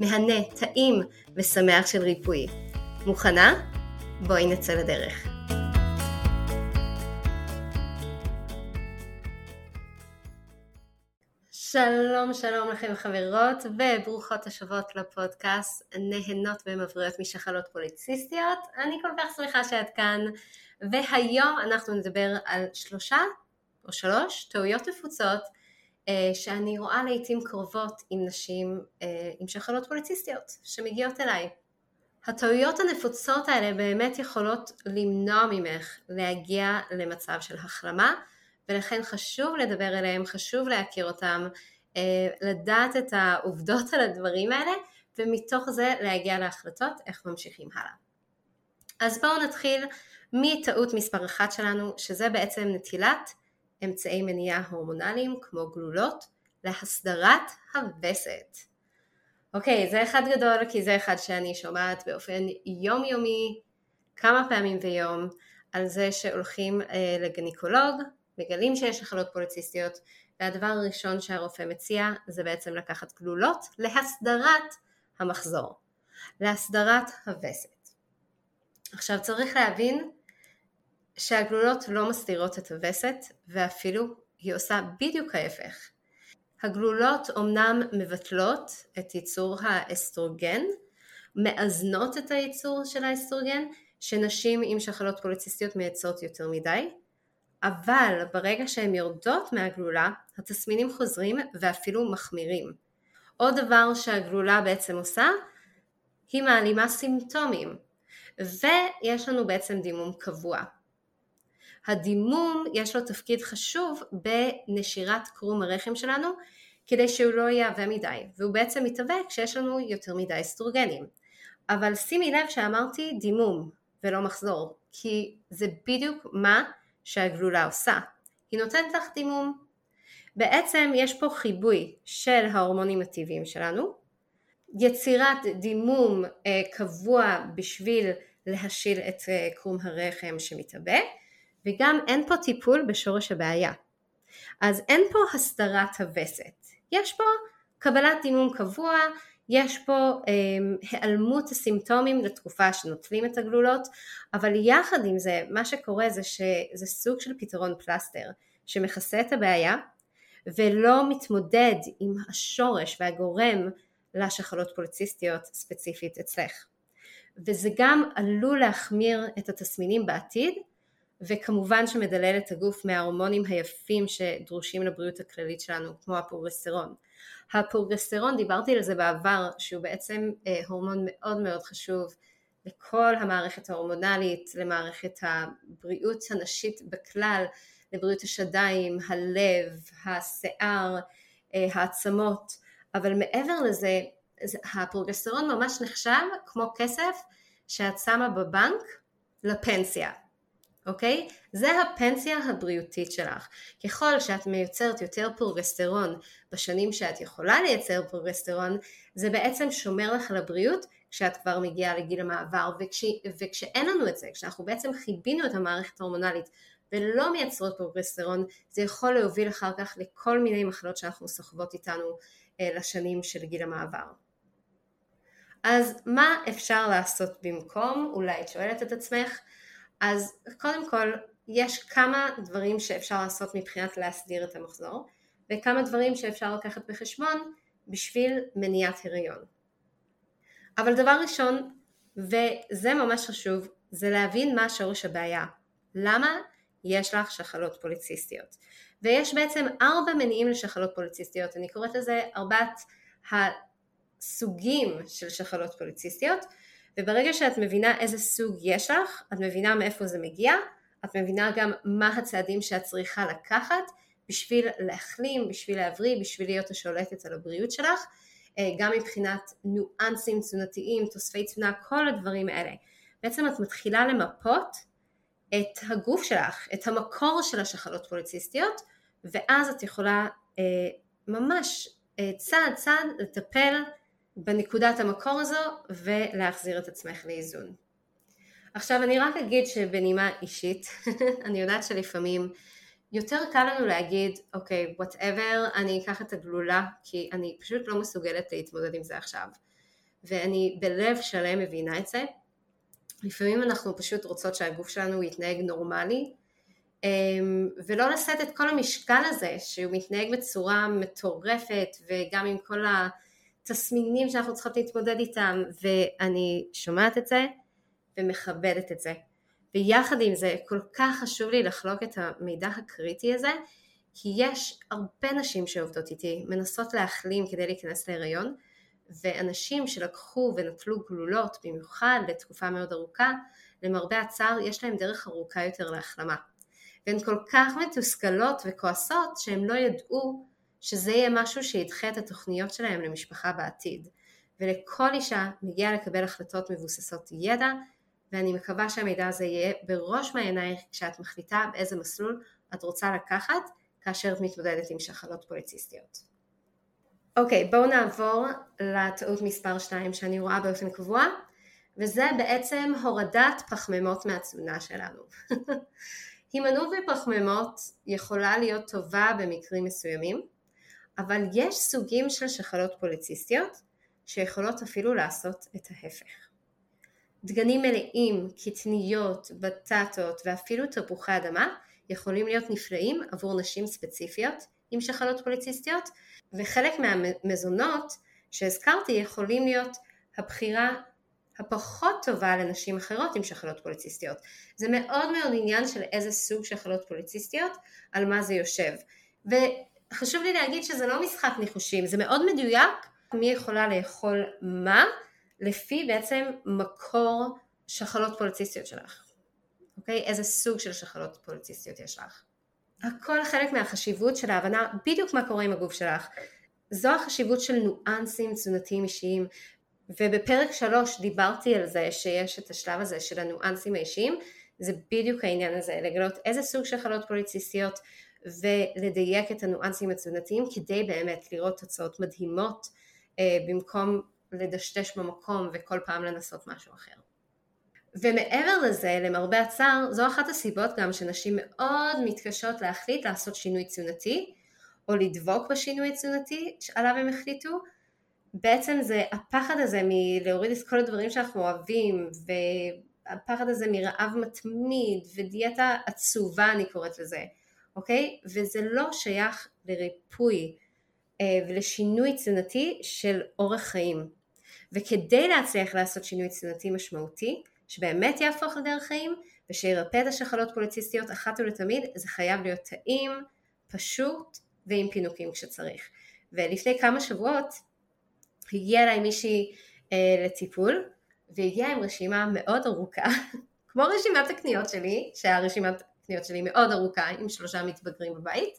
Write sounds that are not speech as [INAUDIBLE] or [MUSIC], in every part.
מהנה, טעים ושמח של ריפוי. מוכנה? בואי נצא לדרך. שלום שלום לכם חברות וברוכות השבות לפודקאסט נהנות ומבריאות משחלות פוליציסטיות אני כל כך שמחה שאת כאן והיום אנחנו נדבר על שלושה או שלוש טעויות נפוצות שאני רואה לעיתים קרובות עם נשים אה, עם שחלות פוליציסטיות שמגיעות אליי. הטעויות הנפוצות האלה באמת יכולות למנוע ממך להגיע למצב של החלמה ולכן חשוב לדבר אליהם, חשוב להכיר אותם, אה, לדעת את העובדות על הדברים האלה ומתוך זה להגיע להחלטות איך ממשיכים הלאה. אז בואו נתחיל מטעות מספר אחת שלנו שזה בעצם נטילת אמצעי מניעה הורמונליים כמו גלולות להסדרת הווסת. אוקיי, זה אחד גדול כי זה אחד שאני שומעת באופן יומיומי כמה פעמים ביום על זה שהולכים אה, לגניקולוג, מגלים שיש שחלות פוליציסטיות והדבר הראשון שהרופא מציע זה בעצם לקחת גלולות להסדרת המחזור, להסדרת הווסת. עכשיו צריך להבין שהגלולות לא מסתירות את הווסת ואפילו היא עושה בדיוק ההפך. הגלולות אומנם מבטלות את ייצור האסטרוגן, מאזנות את הייצור של האסטרוגן שנשים עם שחלות פוליציסטיות מייצרות יותר מדי, אבל ברגע שהן יורדות מהגלולה התסמינים חוזרים ואפילו מחמירים. עוד דבר שהגלולה בעצם עושה היא מעלימה סימפטומים ויש לנו בעצם דימום קבוע. הדימום יש לו תפקיד חשוב בנשירת קרום הרחם שלנו כדי שהוא לא יהווה מדי והוא בעצם מתהווה כשיש לנו יותר מדי אסטרוגנים. אבל שימי לב שאמרתי דימום ולא מחזור כי זה בדיוק מה שהגלולה עושה. היא נותנת לך דימום. בעצם יש פה חיבוי של ההורמונים הטבעיים שלנו. יצירת דימום אה, קבוע בשביל להשיל את אה, קרום הרחם שמתהווה וגם אין פה טיפול בשורש הבעיה. אז אין פה הסתרת הווסת, יש פה קבלת דימום קבוע, יש פה אה, היעלמות הסימפטומים לתקופה שנוטלים את הגלולות, אבל יחד עם זה מה שקורה זה שזה סוג של פתרון פלסטר שמכסה את הבעיה ולא מתמודד עם השורש והגורם לשחלות פוליציסטיות ספציפית אצלך. וזה גם עלול להחמיר את התסמינים בעתיד וכמובן שמדלל את הגוף מההורמונים היפים שדרושים לבריאות הכללית שלנו כמו הפרוגסטרון. הפרוגסטרון דיברתי על זה בעבר שהוא בעצם אה, הורמון מאוד מאוד חשוב לכל המערכת ההורמונלית, למערכת הבריאות הנשית בכלל, לבריאות השדיים, הלב, השיער, אה, העצמות, אבל מעבר לזה הפרוגסטרון ממש נחשב כמו כסף שאת שמה בבנק לפנסיה. אוקיי? זה הפנסיה הבריאותית שלך. ככל שאת מייצרת יותר פרוגסטרון בשנים שאת יכולה לייצר פרוגסטרון, זה בעצם שומר לך על הבריאות כשאת כבר מגיעה לגיל המעבר, וכש, וכשאין לנו את זה, כשאנחנו בעצם חיבינו את המערכת ההורמונלית ולא מייצרות פרוגסטרון, זה יכול להוביל אחר כך לכל מיני מחלות שאנחנו סוחבות איתנו אה, לשנים של גיל המעבר. אז מה אפשר לעשות במקום? אולי את שואלת את עצמך, אז קודם כל יש כמה דברים שאפשר לעשות מבחינת להסדיר את המחזור וכמה דברים שאפשר לקחת בחשבון בשביל מניעת הריון. אבל דבר ראשון, וזה ממש חשוב, זה להבין מה שורש הבעיה. למה יש לך שחלות פוליציסטיות? ויש בעצם ארבע מניעים לשחלות פוליציסטיות, אני קוראת לזה ארבעת הסוגים של שחלות פוליציסטיות, וברגע שאת מבינה איזה סוג יש לך, את מבינה מאיפה זה מגיע, את מבינה גם מה הצעדים שאת צריכה לקחת בשביל להחלים, בשביל להבריא, בשביל להיות השולטת על הבריאות שלך, אה, גם מבחינת ניואנסים תזונתיים, תוספי תזונה, כל הדברים האלה. בעצם את מתחילה למפות את הגוף שלך, את המקור של השחלות פוליציסטיות, ואז את יכולה אה, ממש אה, צעד צעד לטפל בנקודת המקור הזו ולהחזיר את עצמך לאיזון. עכשיו אני רק אגיד שבנימה אישית, [LAUGHS] אני יודעת שלפעמים יותר קל לנו להגיד, אוקיי, okay, whatever, אני אקח את הגלולה, כי אני פשוט לא מסוגלת להתמודד עם זה עכשיו. ואני בלב שלם מבינה את זה. לפעמים אנחנו פשוט רוצות שהגוף שלנו יתנהג נורמלי, אמ, ולא לשאת את כל המשקל הזה, שהוא מתנהג בצורה מטורפת, וגם עם כל התסמינים שאנחנו צריכות להתמודד איתם, ואני שומעת את זה ומכבדת את זה. ויחד עם זה כל כך חשוב לי לחלוק את המידע הקריטי הזה כי יש הרבה נשים שעובדות איתי מנסות להחלים כדי להיכנס להיריון ואנשים שלקחו ונטלו גלולות במיוחד לתקופה מאוד ארוכה למרבה הצער יש להם דרך ארוכה יותר להחלמה והן כל כך מתוסכלות וכועסות שהם לא ידעו שזה יהיה משהו שידחה את התוכניות שלהם למשפחה בעתיד ולכל אישה מגיע לקבל החלטות מבוססות ידע ואני מקווה שהמידע הזה יהיה בראש מעיינייך כשאת מחליטה באיזה מסלול את רוצה לקחת כאשר את מתמודדת עם שחלות פוליציסטיות. אוקיי, בואו נעבור לטעות מספר 2 שאני רואה באופן קבוע, וזה בעצם הורדת פחמימות מהתזונה שלנו. [LAUGHS] הימנעות בפחמימות יכולה להיות טובה במקרים מסוימים, אבל יש סוגים של שחלות פוליציסטיות שיכולות אפילו לעשות את ההפך. דגנים מלאים, קטניות, בטטות ואפילו תפוחי אדמה יכולים להיות נפלאים עבור נשים ספציפיות עם שחלות פוליציסטיות וחלק מהמזונות שהזכרתי יכולים להיות הבחירה הפחות טובה לנשים אחרות עם שחלות פוליציסטיות. זה מאוד מאוד עניין של איזה סוג שחלות פוליציסטיות, על מה זה יושב. וחשוב לי להגיד שזה לא משחק ניחושים, זה מאוד מדויק מי יכולה לאכול מה לפי בעצם מקור שחלות פוליציסטיות שלך, אוקיי? איזה סוג של שחלות פוליציסטיות יש לך. הכל חלק מהחשיבות של ההבנה בדיוק מה קורה עם הגוף שלך. זו החשיבות של ניואנסים תזונתיים אישיים ובפרק שלוש דיברתי על זה שיש את השלב הזה של הניואנסים האישיים זה בדיוק העניין הזה לגלות איזה סוג של חלות פוליציסטיות ולדייק את הניואנסים התזונתיים כדי באמת לראות תוצאות מדהימות אה, במקום לדשדש במקום וכל פעם לנסות משהו אחר. ומעבר לזה, למרבה הצער, זו אחת הסיבות גם שנשים מאוד מתקשות להחליט לעשות שינוי תזונתי, או לדבוק בשינוי התזונתי שעליו הם החליטו, בעצם זה הפחד הזה מלהוריד את כל הדברים שאנחנו אוהבים, והפחד הזה מרעב מתמיד, ודיאטה עצובה אני קוראת לזה, אוקיי? וזה לא שייך לריפוי אה, ולשינוי תזונתי של אורח חיים. וכדי להצליח לעשות שינוי תזונתי משמעותי, שבאמת יהפוך לדרך חיים, ושירפא את השחלות פוליציסטיות אחת ולתמיד, זה חייב להיות טעים, פשוט ועם פינוקים כשצריך. ולפני כמה שבועות הגיעה אליי מישהי אה, לטיפול, והגיעה עם רשימה מאוד ארוכה, [LAUGHS] כמו רשימת הקניות שלי, שהרשימת הקניות שלי מאוד ארוכה, עם שלושה מתבגרים בבית,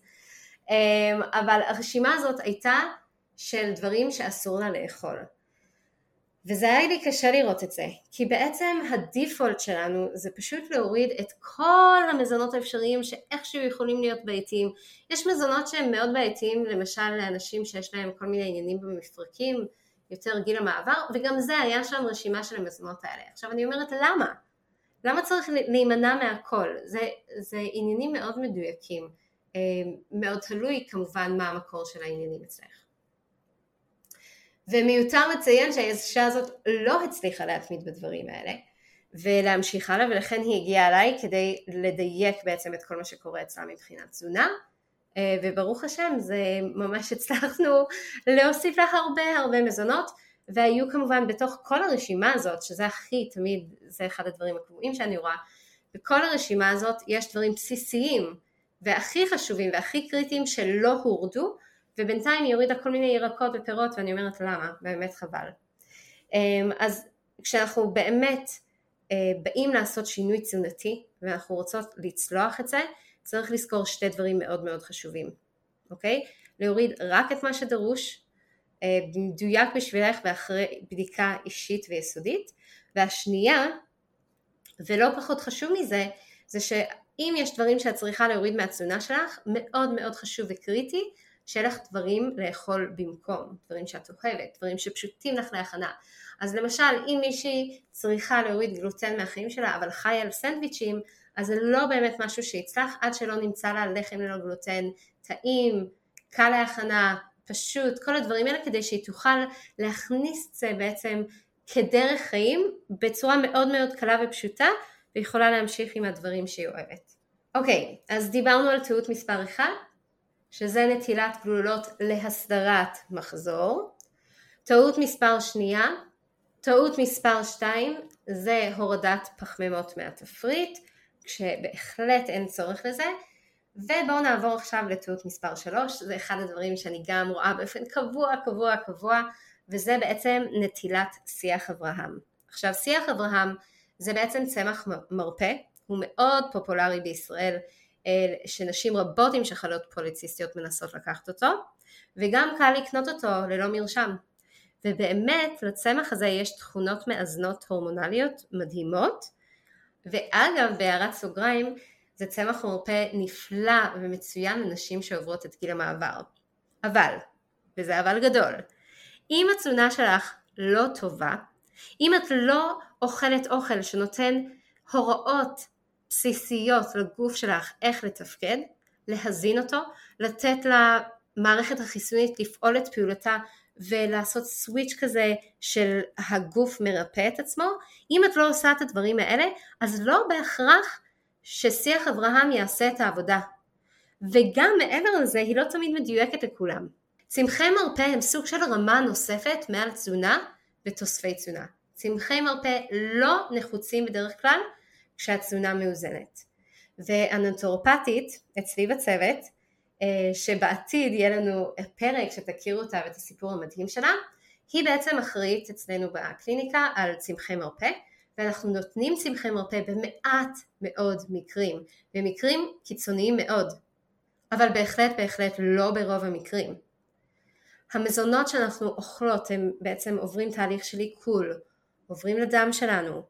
אה, אבל הרשימה הזאת הייתה של דברים שאסור לה לאכול. וזה היה לי קשה לראות את זה, כי בעצם הדיפולט שלנו זה פשוט להוריד את כל המזונות האפשריים שאיכשהו יכולים להיות בעייתיים. יש מזונות שהם מאוד בעייתיים, למשל לאנשים שיש להם כל מיני עניינים במפרקים, יותר גיל המעבר, וגם זה היה שם רשימה של המזונות האלה. עכשיו אני אומרת למה? למה צריך להימנע מהכל? זה, זה עניינים מאוד מדויקים, אה, מאוד תלוי כמובן מה המקור של העניינים אצלך. ומיותר לציין שהאישה הזאת לא הצליחה להתמיד בדברים האלה ולהמשיך הלאה ולכן היא הגיעה אליי כדי לדייק בעצם את כל מה שקורה אצלה מבחינת תזונה אה, וברוך השם זה ממש הצלחנו להוסיף לה הרבה הרבה מזונות והיו כמובן בתוך כל הרשימה הזאת, שזה הכי תמיד, זה אחד הדברים הקבועים שאני רואה, בכל הרשימה הזאת יש דברים בסיסיים והכי חשובים והכי קריטיים שלא הורדו, ובינתיים היא הורידה כל מיני ירקות ופירות ואני אומרת למה, באמת חבל. אמ, אז כשאנחנו באמת אה, באים לעשות שינוי תזונתי ואנחנו רוצות לצלוח את זה, צריך לזכור שתי דברים מאוד מאוד חשובים, אוקיי? להוריד רק את מה שדרוש, אה, מדויק בשבילך ואחרי בדיקה אישית ויסודית, והשנייה, ולא פחות חשוב מזה, זה שאם יש דברים שאת צריכה להוריד מהתזונה שלך, מאוד מאוד חשוב וקריטי שיהיה לך דברים לאכול במקום, דברים שאת אוהבת, דברים שפשוטים לך להכנה. אז למשל, אם מישהי צריכה להוריד גלוטן מהחיים שלה, אבל חיה על סנדוויצ'ים, אז זה לא באמת משהו שיצלח עד שלא נמצא לה לחם ללא גלוטן טעים, קל להכנה, פשוט, כל הדברים האלה כדי שהיא תוכל להכניס את זה בעצם כדרך חיים בצורה מאוד מאוד קלה ופשוטה ויכולה להמשיך עם הדברים שהיא אוהבת. אוקיי, אז דיברנו על טעות מספר 1 שזה נטילת גלולות להסדרת מחזור. טעות מספר שנייה, טעות מספר 2 זה הורדת פחמימות מהתפריט, כשבהחלט אין צורך לזה. ובואו נעבור עכשיו לטעות מספר 3, זה אחד הדברים שאני גם רואה באופן קבוע, קבוע, קבוע, וזה בעצם נטילת שיח אברהם. עכשיו שיח אברהם זה בעצם צמח מרפא, הוא מאוד פופולרי בישראל, אה, שנשים רבות עם שחלות פוליציסטיות מנסות לקחת אותו, וגם קל לקנות אותו ללא מרשם. ובאמת לצמח הזה יש תכונות מאזנות הורמונליות מדהימות, ואגב בהערת סוגריים זה צמח מרפא נפלא ומצוין לנשים שעוברות את גיל המעבר. אבל, וזה אבל גדול, אם התזונה שלך לא טובה, אם את לא אוכלת אוכל שנותן הוראות בסיסיות לגוף שלך איך לתפקד, להזין אותו, לתת למערכת החיסונית לפעול את פעולתה ולעשות סוויץ' כזה של הגוף מרפא את עצמו, אם את לא עושה את הדברים האלה, אז לא בהכרח ששיח אברהם יעשה את העבודה. וגם מעבר לזה, היא לא תמיד מדויקת לכולם. צמחי מרפא הם סוג של רמה נוספת מעל תזונה ותוספי תזונה. צמחי מרפא לא נחוצים בדרך כלל כשהתזונה מאוזנת. והנטורופטית אצלי בצוות, אה, שבעתיד יהיה לנו פרק שתכירו אותה ואת הסיפור המדהים שלה, היא בעצם אחראית אצלנו בקליניקה על צמחי מרפא, ואנחנו נותנים צמחי מרפא במעט מאוד מקרים, במקרים קיצוניים מאוד, אבל בהחלט בהחלט לא ברוב המקרים. המזונות שאנחנו אוכלות הם בעצם עוברים תהליך של עיכול, עוברים לדם שלנו,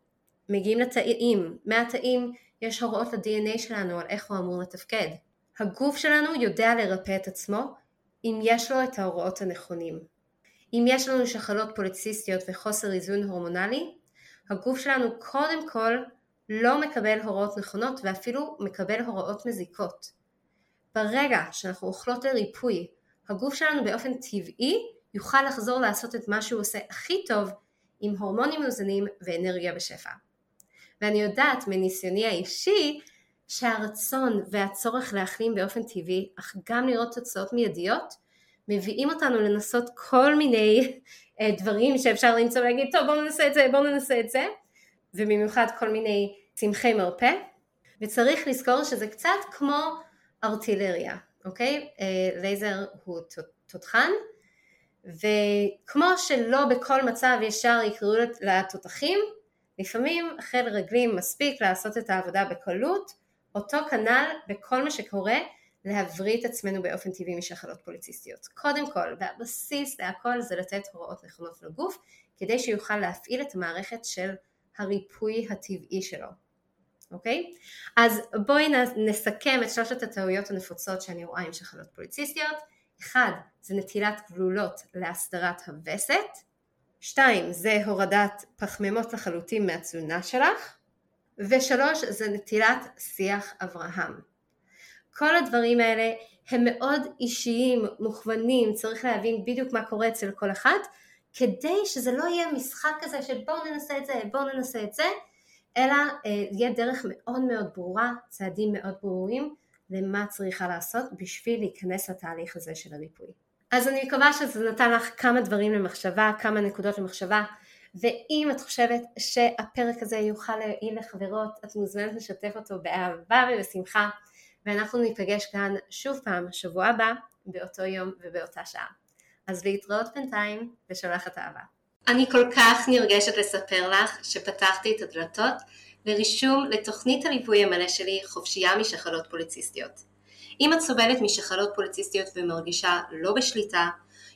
מגיעים לתאים, מהתאים יש הוראות ל-DNA שלנו על איך הוא אמור לתפקד. הגוף שלנו יודע לרפא את עצמו אם יש לו את ההוראות הנכונים. אם יש לנו שחלות פוליציסטיות וחוסר איזון הורמונלי, הגוף שלנו קודם כל לא מקבל הוראות נכונות ואפילו מקבל הוראות מזיקות. ברגע שאנחנו אוכלות לריפוי, הגוף שלנו באופן טבעי יוכל לחזור לעשות את מה שהוא עושה הכי טוב עם הורמונים מאוזנים ואנרגיה בשפע. ואני יודעת מניסיוני האישי שהרצון והצורך להחלים באופן טבעי, אך גם לראות תוצאות מיידיות, מביאים אותנו לנסות כל מיני אה, דברים שאפשר למצוא ולהגיד טוב בואו ננסה את זה, בואו ננסה את זה, ובמיוחד כל מיני צמחי מרפא, וצריך לזכור שזה קצת כמו ארטילריה, אוקיי? אה, לייזר הוא תותחן, וכמו שלא בכל מצב ישר יקראו לתותחים, לפעמים חיל רגלים מספיק לעשות את העבודה בקלות, אותו כנ"ל בכל מה שקורה להבריא את עצמנו באופן טבעי משחלות פוליציסטיות. קודם כל, והבסיס להכל זה לתת הוראות נכונות לגוף, כדי שיוכל להפעיל את המערכת של הריפוי הטבעי שלו. אוקיי? אז בואי נסכם את שלושת הטעויות הנפוצות שאני רואה עם שחלות פוליציסטיות. אחד, זה נטילת גלולות להסדרת הווסת. שתיים, זה הורדת פחמימות לחלוטין מהתזונה שלך. ושלוש, זה נטילת שיח אברהם. כל הדברים האלה הם מאוד אישיים, מוכוונים, צריך להבין בדיוק מה קורה אצל כל אחת, כדי שזה לא יהיה משחק כזה של בואו ננסה את זה, בואו ננסה את זה, אלא אה, יהיה דרך מאוד מאוד ברורה, צעדים מאוד ברורים, למה צריכה לעשות בשביל להיכנס לתהליך הזה של הריפוי. אז אני מקווה שזה נתן לך כמה דברים למחשבה, כמה נקודות למחשבה, ואם את חושבת שהפרק הזה יוכל להועיל לחברות, את מוזמנת לשתף אותו באהבה ובשמחה, ואנחנו ניפגש כאן שוב פעם שבוע הבא, באותו יום ובאותה שעה. אז להתראות בינתיים, ושולחת אהבה. אני כל כך נרגשת לספר לך שפתחתי את הדלתות לרישום לתוכנית הליווי המלא שלי חופשייה משחלות פוליציסטיות. אם את סובלת משחלות פוליציסטיות ומרגישה לא בשליטה,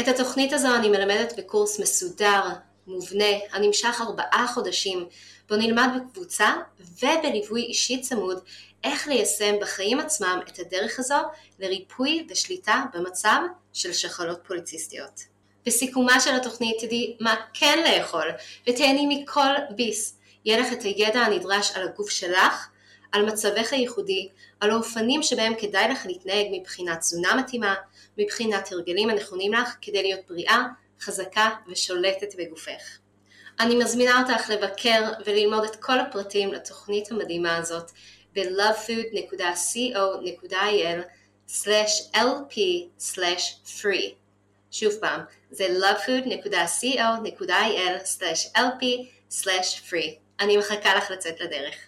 את התוכנית הזו אני מלמדת בקורס מסודר, מובנה, הנמשך ארבעה חודשים, בו נלמד בקבוצה ובליווי אישי צמוד איך ליישם בחיים עצמם את הדרך הזו לריפוי ושליטה במצב של שחלות פוליציסטיות. בסיכומה של התוכנית תדעי מה כן לאכול ותהני מכל ביס. יהיה לך את הידע הנדרש על הגוף שלך, על מצבך הייחודי, על האופנים שבהם כדאי לך להתנהג מבחינת תזונה מתאימה, מבחינת הרגלים הנכונים לך כדי להיות בריאה, חזקה ושולטת בגופך. אני מזמינה אותך לבקר וללמוד את כל הפרטים לתוכנית המדהימה הזאת ב-lovefood.co.il/lp/free שוב פעם, זה lovefood.co.il/lp/free אני מחכה לך לצאת לדרך.